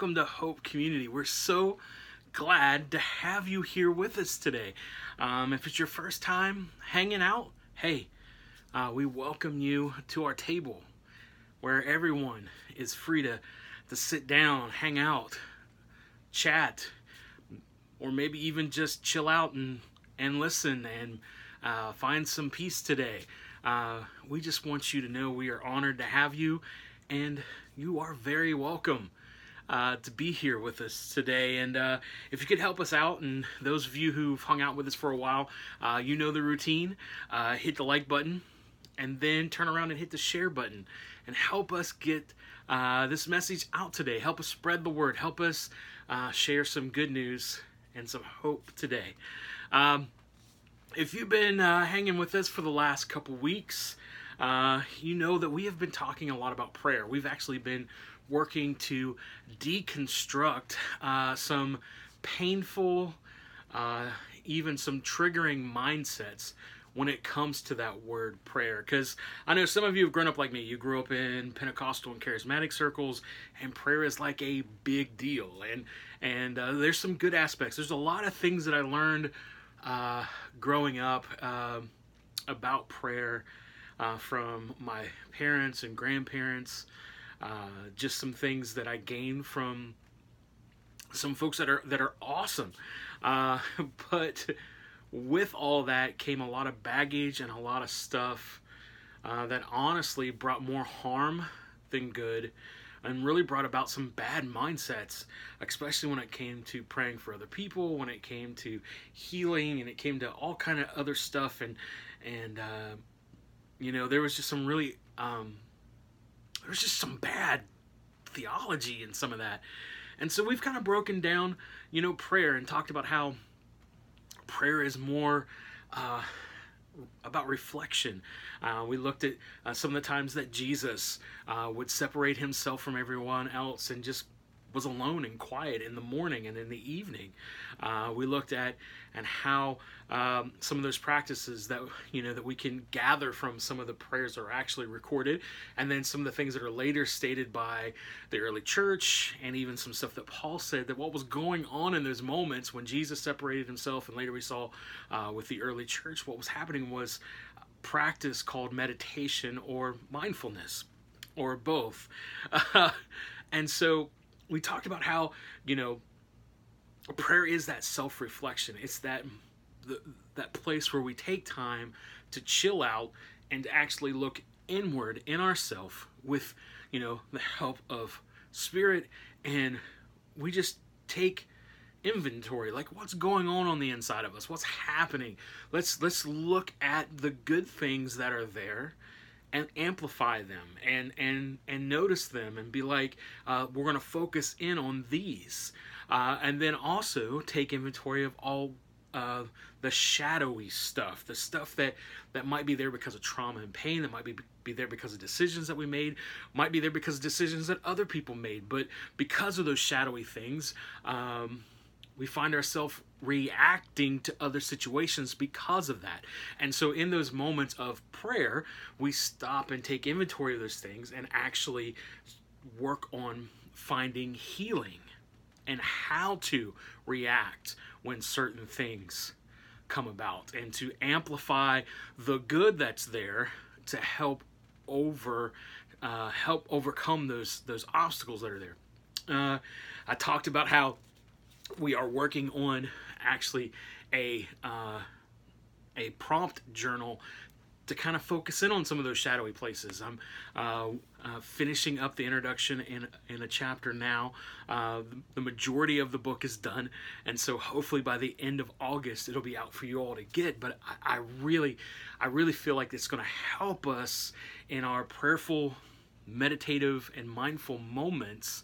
welcome. To Hope Community. We're so glad to have you here with us today. Um, if it's your first time hanging out, hey, uh, we welcome you to our table where everyone is free to, to sit down, hang out, chat, or maybe even just chill out and, and listen and uh, find some peace today. Uh, we just want you to know we are honored to have you, and you are very welcome. Uh, to be here with us today. And uh, if you could help us out, and those of you who've hung out with us for a while, uh, you know the routine. Uh, hit the like button, and then turn around and hit the share button, and help us get uh, this message out today. Help us spread the word. Help us uh, share some good news and some hope today. Um, if you've been hanging with us for the last couple weeks, you know that we have been talking a lot about prayer. We've actually been working to deconstruct uh, some painful, uh, even some triggering mindsets when it comes to that word prayer. Because I know some of you have grown up like me. You grew up in Pentecostal and charismatic circles, and prayer is like a big deal. And and uh, there's some good aspects. There's a lot of things that I learned uh, growing up um, about prayer uh, from my parents and grandparents. Uh, just some things that I gained from some folks that are that are awesome. Uh, but with all that came a lot of baggage and a lot of stuff uh, that honestly brought more harm than good and really brought about some bad mindsets especially when it came to praying for other people when it came to healing and it came to all kind of other stuff and and uh, you know there was just some really um, there's just some bad theology in some of that. And so we've kind of broken down, you know, prayer and talked about how prayer is more uh, about reflection. Uh, we looked at uh, some of the times that Jesus uh, would separate himself from everyone else and just was alone and quiet in the morning and in the evening. Uh, we looked at and how um, some of those practices that you know that we can gather from some of the prayers are actually recorded, and then some of the things that are later stated by the early church, and even some stuff that Paul said that what was going on in those moments when Jesus separated himself, and later we saw uh, with the early church, what was happening was practice called meditation or mindfulness or both. Uh, and so we talked about how you know prayer is that self-reflection. It's that the, that place where we take time to chill out and actually look inward in ourself with you know the help of spirit. And we just take inventory like what's going on on the inside of us? What's happening? Let's let's look at the good things that are there and amplify them and and and notice them and be like uh, we're going to focus in on these. Uh, and then also take inventory of all uh, the shadowy stuff the stuff that that might be there because of trauma and pain that might be be there because of decisions that we made might be there because of decisions that other people made. But because of those shadowy things um, we find ourselves reacting to other situations because of that. And so, in those moments of prayer, we stop and take inventory of those things and actually work on finding healing and how to react when certain things come about and to amplify the good that's there to help over uh, help overcome those those obstacles that are there. Uh, I talked about how we are working on actually a uh, a prompt journal to kind of focus in on some of those shadowy places. I'm uh, uh, finishing up the introduction in in a chapter now. Uh, the majority of the book is done, and so hopefully by the end of August it'll be out for you all to get. But I, I really, I really feel like it's going to help us in our prayerful, meditative, and mindful moments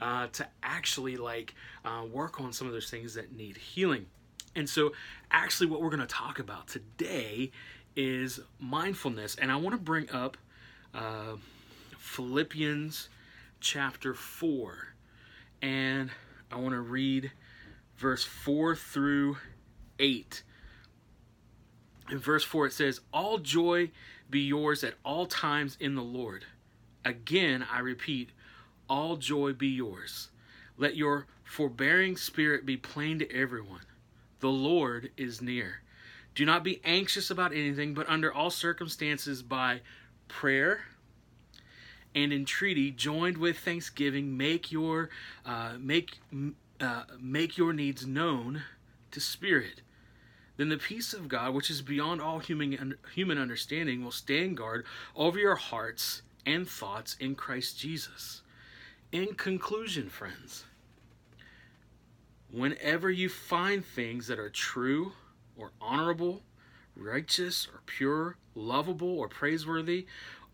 uh, to actually like uh, work on some of those things that need healing. And so, actually, what we're going to talk about today is mindfulness. And I want to bring up uh, Philippians chapter 4. And I want to read verse 4 through 8. In verse 4, it says, All joy be yours at all times in the Lord. Again, I repeat, all joy be yours. Let your forbearing spirit be plain to everyone. The Lord is near. Do not be anxious about anything, but under all circumstances, by prayer and entreaty, joined with thanksgiving, make your uh, make uh, make your needs known to Spirit. Then the peace of God, which is beyond all human human understanding, will stand guard over your hearts and thoughts in Christ Jesus. In conclusion, friends, whenever you find things that are true or honorable, righteous or pure, lovable or praiseworthy,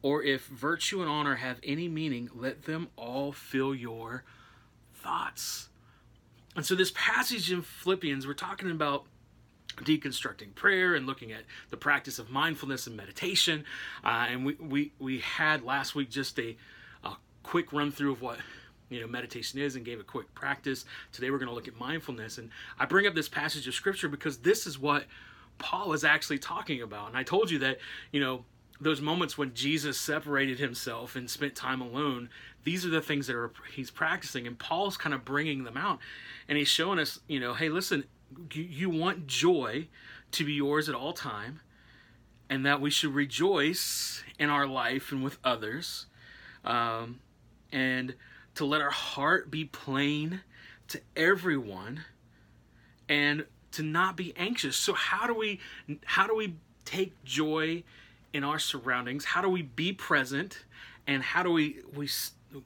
or if virtue and honor have any meaning, let them all fill your thoughts. And so, this passage in Philippians, we're talking about deconstructing prayer and looking at the practice of mindfulness and meditation. Uh, and we, we, we had last week just a, a quick run through of what you know meditation is and gave a quick practice. Today we're going to look at mindfulness and i bring up this passage of scripture because this is what paul is actually talking about. And i told you that you know those moments when jesus separated himself and spent time alone these are the things that are he's practicing and paul's kind of bringing them out. And he's showing us you know hey listen you, want joy to be yours at all time and that we should rejoice in our life and with others. Um, and to let our heart be plain to everyone and to not be anxious. So how do we how do we take joy in our surroundings? How do we be present? And how do we we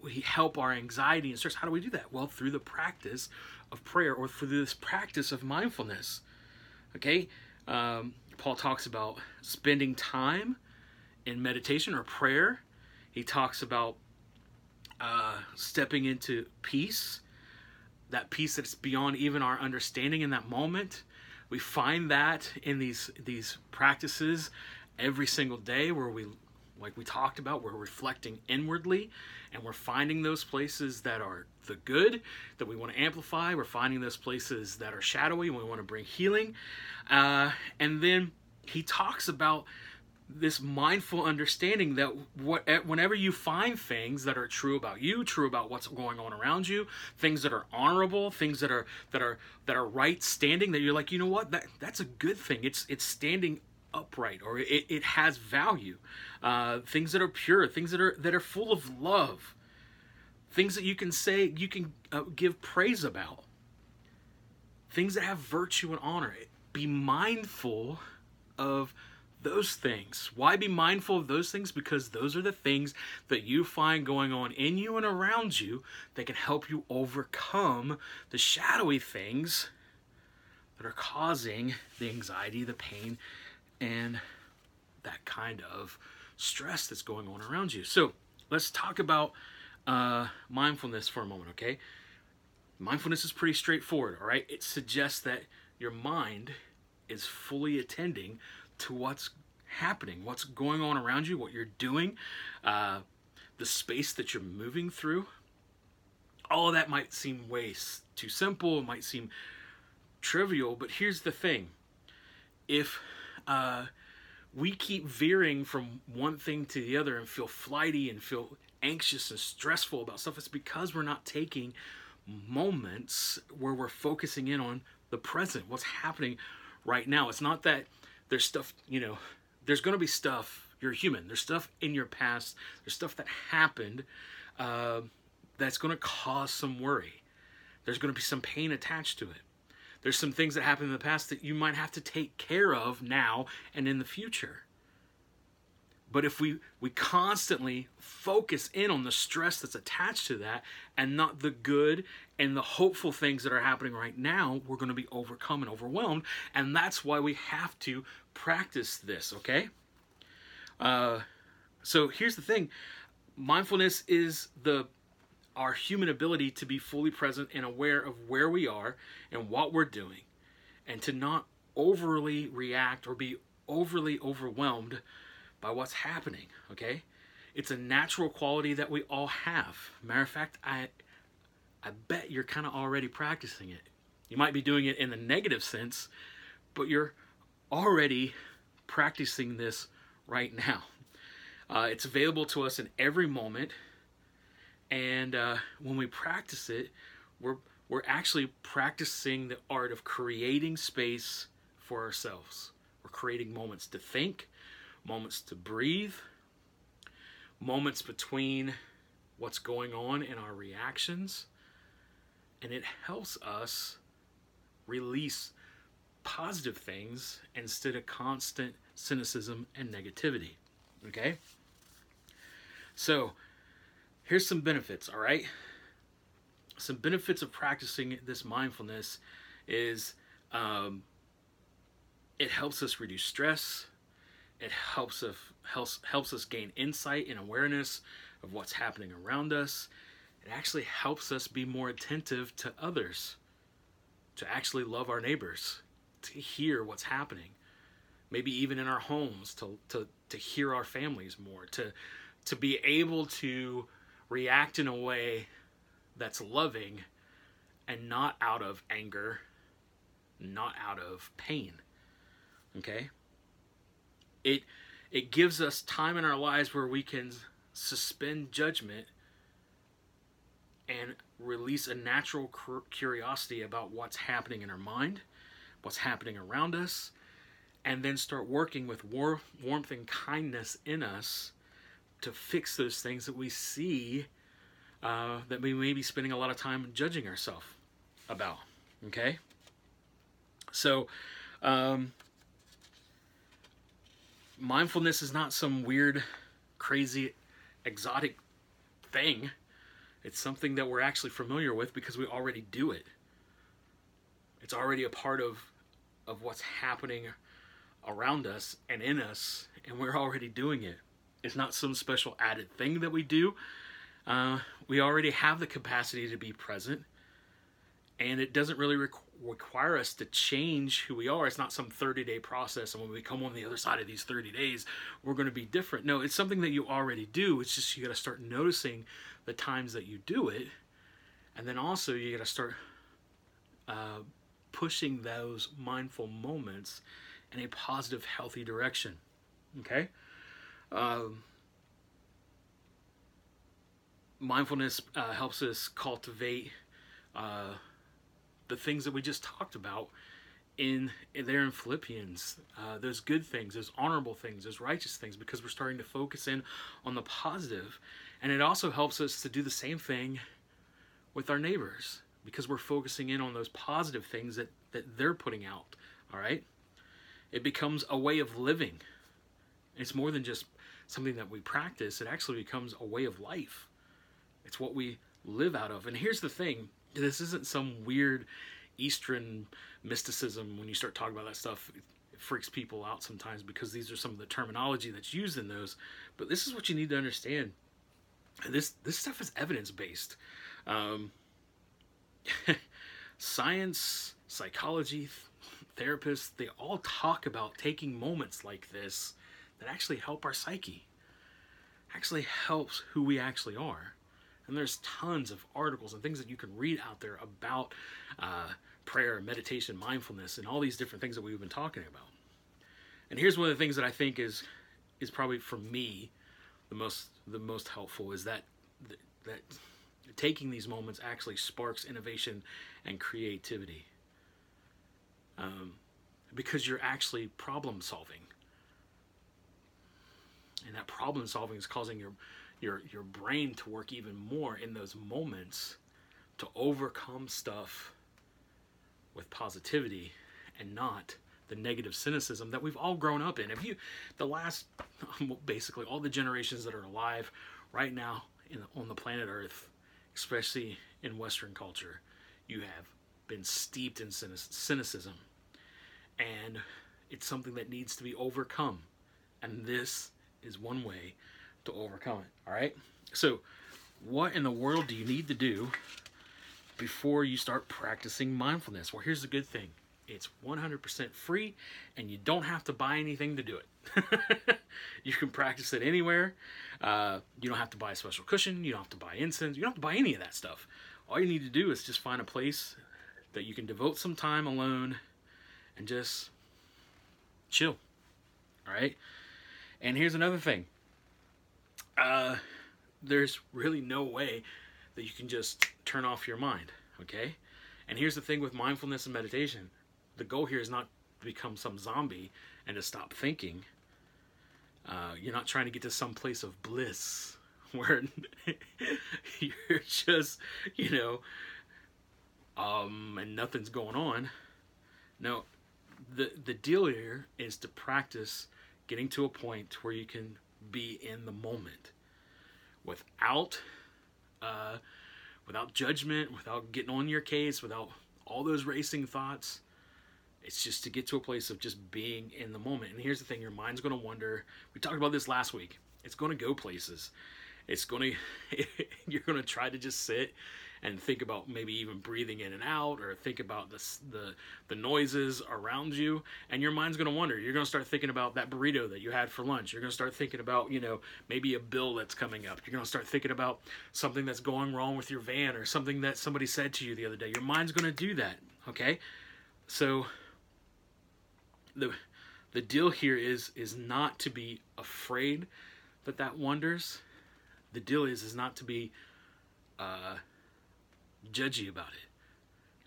we help our anxiety and stress? How do we do that? Well through the practice of prayer or through this practice of mindfulness. Okay? Um, paul talks about spending time in meditation or prayer. He talks about uh, stepping into peace, that peace that's beyond even our understanding in that moment. We find that in these these practices every single day where we like we talked about we're reflecting inwardly and we're finding those places that are the good that we want to amplify we're finding those places that are shadowy and we want to bring healing uh, and then he talks about this mindful understanding that what eh, whenever you find things that are true about you true about what's going on around you things that are honorable things that are that are that are right standing that you're like you know what? That that's a good thing. It's it's standing upright or it, it has value. Uh, things that are pure things that are that are full of love. Things that you can say you can uh, give praise about. Things that have virtue and honor. Be mindful of those things. Why be mindful of those things? Because those are the things that you find going on in you and around you that can help you overcome the shadowy things that are causing the anxiety, the pain, and that kind of stress that's going on around you. So let's talk about uh, mindfulness for a moment, okay? Mindfulness is pretty straightforward, all right? It suggests that your mind is fully attending to what's happening, what's going on around you, what you're doing, uh, the space that you're moving through. All of that might seem way too simple, it might seem trivial, but here's the thing. If uh, we keep veering from one thing to the other and feel flighty and feel anxious and stressful about stuff, it's because we're not taking moments where we're focusing in on the present, what's happening right now. It's not that there's stuff, you know, there's going to be stuff, you're human, there's stuff in your past, there's stuff that happened uh, that's going to cause some worry. There's going to be some pain attached to it. There's some things that happened in the past that you might have to take care of now and in the future. But if we, we constantly focus in on the stress that's attached to that and not the good and the hopeful things that are happening right now, we're going to be overcome and overwhelmed. And that's why we have to practice this, okay? Uh, so here's the thing mindfulness is the our human ability to be fully present and aware of where we are and what we're doing and to not overly react or be overly overwhelmed by what's happening, okay? It's a natural quality that we all have. Matter of fact, I I bet you're kind of already practicing it. You might be doing it in the negative sense, but you're already practicing this right now. Uh, it's available to us in every moment, And uh, when we practice it, we're we're actually practicing the art of creating space for ourselves. We're creating moments to think, moments to breathe, moments between what's going on and our reactions, and it helps us release positive things instead of constant cynicism and negativity. Okay? So, here's some benefits, all right? Some benefits of practicing this mindfulness is um, it helps us reduce stress. It helps us helps helps us gain insight and awareness of what's happening around us. It actually helps us be more attentive to others, to actually love our neighbors, to hear what's happening. Maybe even in our homes, to to to hear our families more, to to be able to react in a way that's loving and not out of anger, not out of pain. Okay? It it gives us time in our lives where we can suspend judgment and release a natural curiosity about what's happening in our mind, what's happening around us, and then start working with war- warmth and kindness in us to fix those things that we see uh, that we may be spending a lot of time judging ourselves about. Okay? So, um, mindfulness is not some weird, crazy, exotic thing. It's something that we're actually familiar with because we already do it. It's already a part of of what's happening around us and in us, and we're already doing it. It's not some special added thing that we do. Uh, we already have the capacity to be present, and it doesn't really requ- require us to change who we are. It's not some 30 day process, and when we come on the other side of these 30 days, we're going to be different. No, it's something that you already do. It's just you got to start noticing the times that you do it, and then also you got to start uh, pushing those mindful moments in a positive, healthy direction. Okay? Um, mindfulness uh, helps us cultivate uh, the things that we just talked about in, in there in Philippians. Uh, those good things, those honorable things, those righteous things, because we're starting to focus in on the positive. And it also helps us to do the same thing with our neighbors because we're focusing in on those positive things that, that they're putting out. All right? It becomes a way of living. It's more than just something that we practice, it actually becomes a way of life. It's what we live out of. And here's the thing this isn't some weird Eastern mysticism when you start talking about that stuff. It, freaks people out sometimes because these are some of the terminology that's used in those. But this is what you need to understand. This this stuff is evidence based. Um, science, psychology, therapists, they all talk about taking moments like this that actually help our psyche, actually helps who we actually are. And there's tons of articles and things that you can read out there about uh, prayer, meditation, mindfulness, and all these different things that we've been talking about. And here's one of the things that I think is is probably for me the most the most helpful is that that taking these moments actually sparks innovation and creativity. Um, because you're actually problem solving and that problem solving is causing your your your brain to work even more in those moments to overcome stuff with positivity and not the negative cynicism that we've all grown up in. If you the last basically all the generations that are alive right now in, on the planet Earth, especially in Western culture, you have been steeped in cynicism, and it's something that needs to be overcome. And this is one way to overcome it. All right. So, what in the world do you need to do before you start practicing mindfulness? Well, here's the good thing it's 100% free and you don't have to buy anything to do it. you can practice it anywhere. Uh, you don't have to buy a special cushion. You don't have to buy incense. You don't have to buy any of that stuff. All you need to do is just find a place that you can devote some time alone and just chill. All right. And here's another thing. Uh, there's really no way that you can just turn off your mind, okay? And here's the thing with mindfulness and meditation the goal here is not to become some zombie and to stop thinking. Uh, you're not trying to get to some place of bliss where you're just, you know, um, and nothing's going on. No, the the deal here is to practice getting to a point where you can be in the moment without uh, without judgment, without getting on your case, without all those racing thoughts. It's just to get to a place of just being in the moment. And here's the thing your mind's going to wonder. We talked about this last week. It's going to go places. It's going to, you're going to try to just sit and think about maybe even breathing in and out or think about the, the, the noises around you and your mind's going to wonder you're going to start thinking about that burrito that you had for lunch. You're going to start thinking about you know maybe a bill that's coming up. You're going to start thinking about something that's going wrong with your van or something that somebody said to you the other day. Your mind's going to do that okay? So the the deal here is is not to be afraid that that wonders the deal is is not to be uh, judgy about it.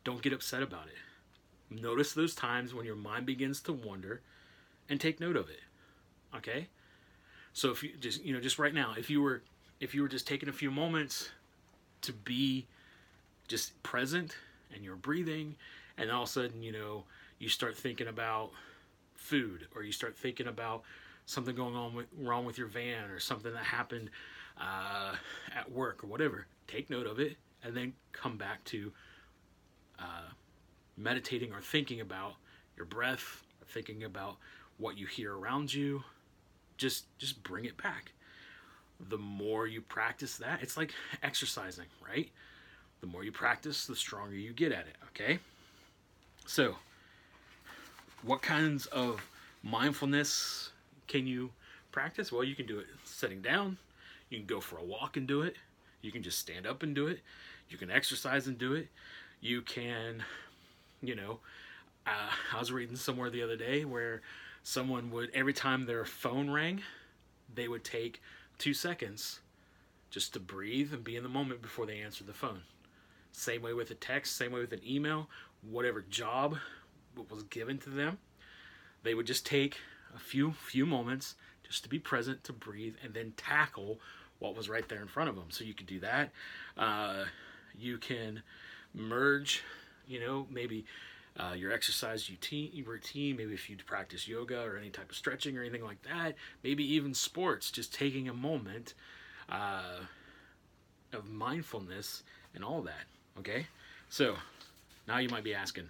Don't get upset about it. Notice those times when your mind begins to wander and take note of it. Okay? So if you just you know just right now if you were if you were just taking a few moments to be just present and you're breathing and all of a sudden you know you start thinking about food or you start thinking about something going on with, wrong with your van or something that happened uh, at work or whatever take note of it and then come back to uh, meditating or thinking about your breath, thinking about what you hear around you. Just just bring it back. The more you practice that, it's like exercising, right? The more you practice, the stronger you get at it, okay? So, what kinds of mindfulness can you practice? Well, you can do it sitting down. You can go for a walk and do it. You can just stand up and do it. You can exercise and do it. You can, you know, uh, I was reading somewhere the other day where someone would, every time their phone rang, they would take two seconds just to breathe and be in the moment before they answered the phone. Same way with a text, same way with an email, whatever job was given to them, they would just take a few few moments just to be present, to breathe, and then tackle what was right there in front of them. So you could do that. Uh, you can merge, you know, maybe uh, your exercise routine, maybe if you practice yoga or any type of stretching or anything like that, maybe even sports, just taking a moment uh, of mindfulness and all that. Okay? So now you might be asking,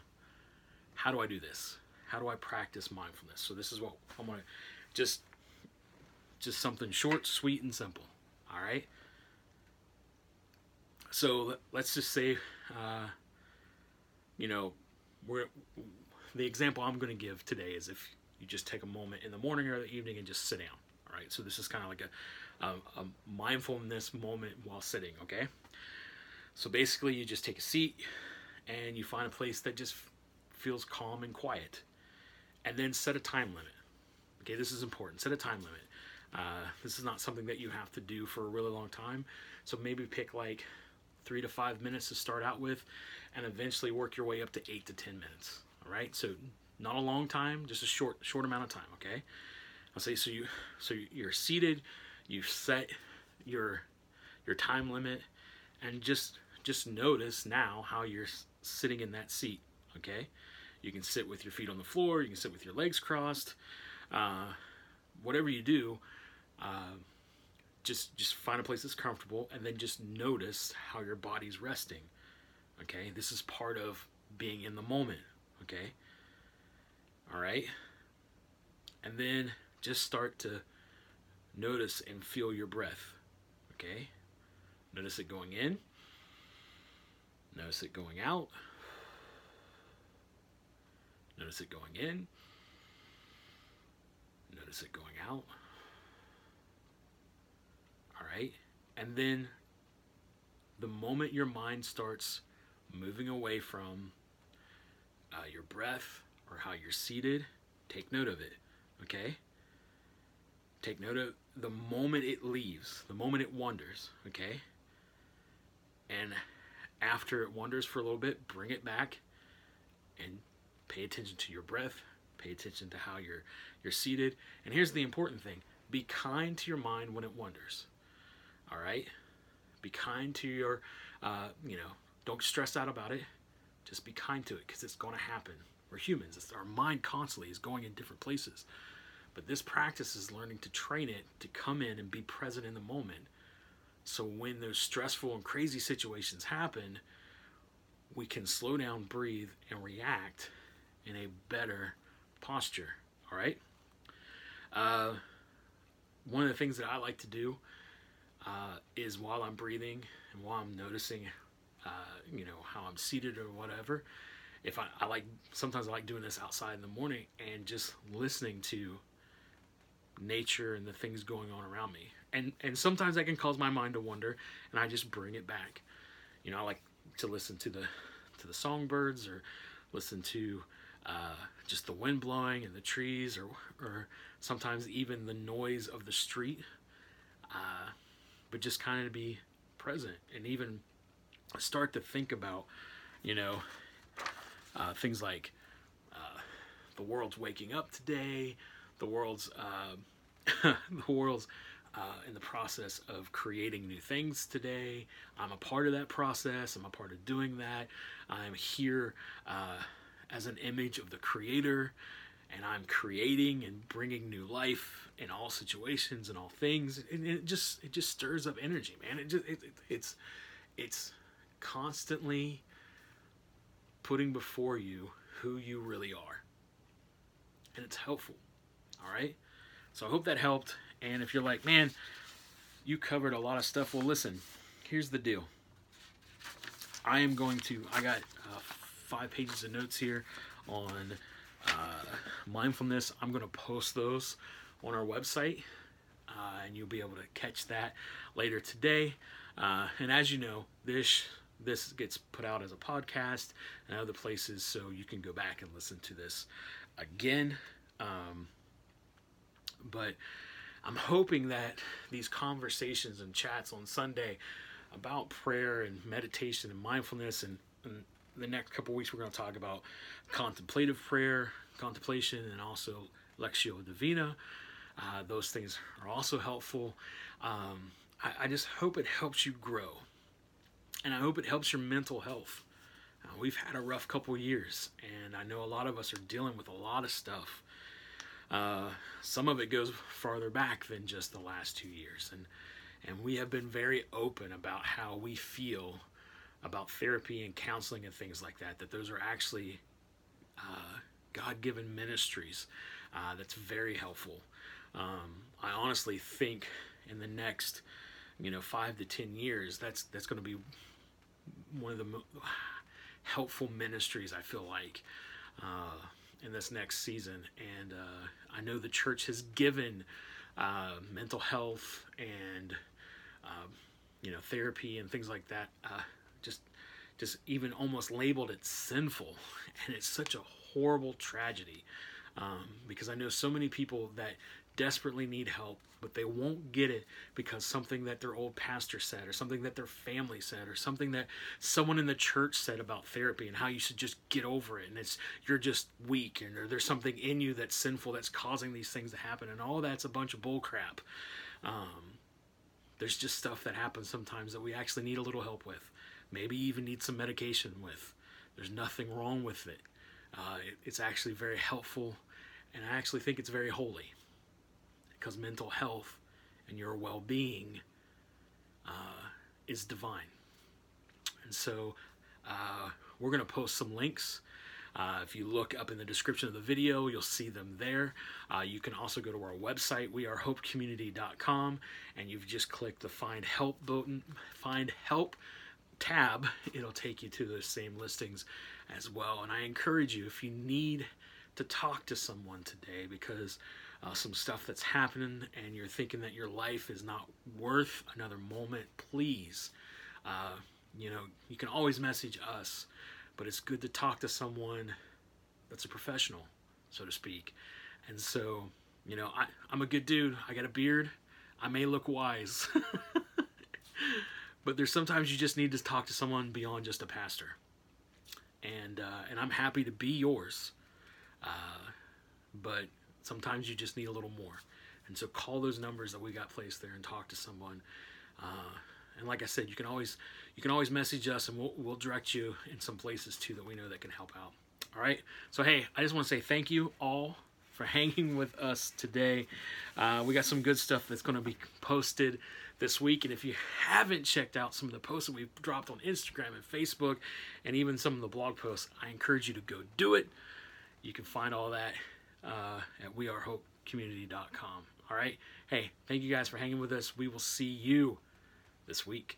how do I do this? How do I practice mindfulness? So this is what I'm gonna just just something short, sweet, and simple. All right. So let's just say, uh, you know, we're the example I'm going to give today is if you just take a moment in the morning or the evening and just sit down. All right. So this is kind of like a, a, a mindfulness moment while sitting. Okay. So basically, you just take a seat and you find a place that just feels calm and quiet, and then set a time limit. Okay, this is important. Set a time limit. Uh, this is not something that you have to do for a really long time. So maybe pick like three to five minutes to start out with, and eventually work your way up to eight to ten minutes. All right, so not a long time, just a short short amount of time. Okay, I'll say so. You so you're seated, you've set your your time limit, and just just notice now how you're sitting in that seat. Okay, you can sit with your feet on the floor, you can sit with your legs crossed. Uh, whatever you do, uh, just just find a place that's comfortable and then just notice how your body's resting. Okay, this is part of being in the moment. Okay, all right, and then just start to notice and feel your breath. Okay, notice it going in, notice it going out, notice it going in, notice it going out right? And then the moment your mind starts moving away from uh, your breath or how you're seated, take note of it, okay? Take note of the moment it leaves, the moment it wanders, okay? And after it wanders for a little bit, bring it back and pay attention to your breath, pay attention to how you're you're seated. And here's the important thing. Be kind to your mind when it wanders. All right? Be kind to your uh, you know, don't stress out about it. Just be kind to it because it's going to happen. We're humans. It's, our mind constantly is going in different places. But this practice is learning to train it to come in and be present in the moment. So when those stressful and crazy situations happen, we can slow down, breathe, and react in a better posture. All right? Uh, one of the things that I like to do uh, is while I'm breathing and while I'm noticing, uh, you know, how I'm seated or whatever, if I, I like, sometimes I like doing this outside in the morning and just listening to nature and the things going on around me. And and sometimes that can cause my mind to wander, and I just bring it back. You know, I like to listen to the to the songbirds or listen to uh, just the wind blowing and the trees, or or sometimes even the noise of the street. Uh, but just kind of be present and even start to think about, you know, uh, things like uh, the world's waking up today, the world's uh, the world's uh, in the process of creating new things today. I'm a part of that process. I'm a part of doing that. I'm here uh, as an image of the Creator, and I'm creating and bringing new life in all situations and all things. And it just it just stirs up energy, man. It just it, it, it's it's constantly putting before you who you really are, and it's helpful. All right. So I hope that helped. And if you're like, man, you covered a lot of stuff, well, listen, here's the deal. I am going to, I got uh, five pages of notes here on mindfulness. I'm going to post those on our website, uh, and you'll be able to catch that later today. Uh, and as you know, this this gets put out as a podcast and other places, so you can go back and listen to this again. Um, but I'm hoping that these conversations and chats on Sunday about prayer and meditation and mindfulness and, and the next couple weeks we're going to talk about contemplative prayer, contemplation, and also Lectio Divina. Uh, those things are also helpful. Um, I, I, just hope it helps you grow, and I hope it helps your mental health. Uh, we've had a rough couple years, and I know a lot of us are dealing with a lot of stuff. Uh, some of it goes farther back than just the last two years, and and we have been very open about how we feel about therapy and counseling and things like that. That those are actually uh, God-given ministries. Uh, that's very helpful. Um, I honestly think in the next, you know, five to ten years, that's that's going to be one of the mo- helpful ministries. I feel like. Uh, in this next season. And uh, I know the church has given uh, mental health and uh, you know therapy and things like that just just even almost labeled it sinful, and it's such a horrible tragedy um, because I know so many people that desperately need help, but they won't get it because something that their old pastor said, or something that their family said, or something that someone in the church said about therapy and how you should just get over it, and it's you're just weak, and or there's something in you that's sinful that's causing these things to happen, and all that's a bunch of bull crap. Um, there's just stuff that happens sometimes that we actually need a little help with, maybe even need some medication with. There's nothing wrong with it. Uh, it it's actually very helpful, and I actually think it's very holy because mental health and your well being uh, is divine. And so uh, we're going to post some links. Uh, if you look up in the description of the video, you'll see them there. Uh, you can also go to our website, wearehopecommunity.com, and you've just clicked the Find Help button, Find Help tab. It'll take you to those same listings as well. And I encourage you, if you need to talk to someone today because uh, some stuff that's happening and you're thinking that your life is not worth another moment, please, uh, you know, you can always message us, but it's good to talk to someone that's a professional, so to speak. And so, you know, I, I'm a good dude. I got a beard. I may look wise, but there's sometimes you just need to talk to someone beyond just a pastor. And uh, and I'm happy to be yours, uh, but sometimes you just need a little more. And so call those numbers that we got placed there and talk to someone. Uh, and like I said, you can always you can always message us and we'll, we'll direct you in some places too that we know that can help out. All right. So hey, I just want to say thank you all for hanging with us today. Uh, we got some good stuff that's going to be posted this week. And if you haven't checked out some of the posts that we've dropped on Instagram and Facebook and even some of the blog posts, I encourage you to go do it. You can find all that uh, at wearehopecommunity.com. All right. Hey, thank you guys for hanging with us. We will see you this week.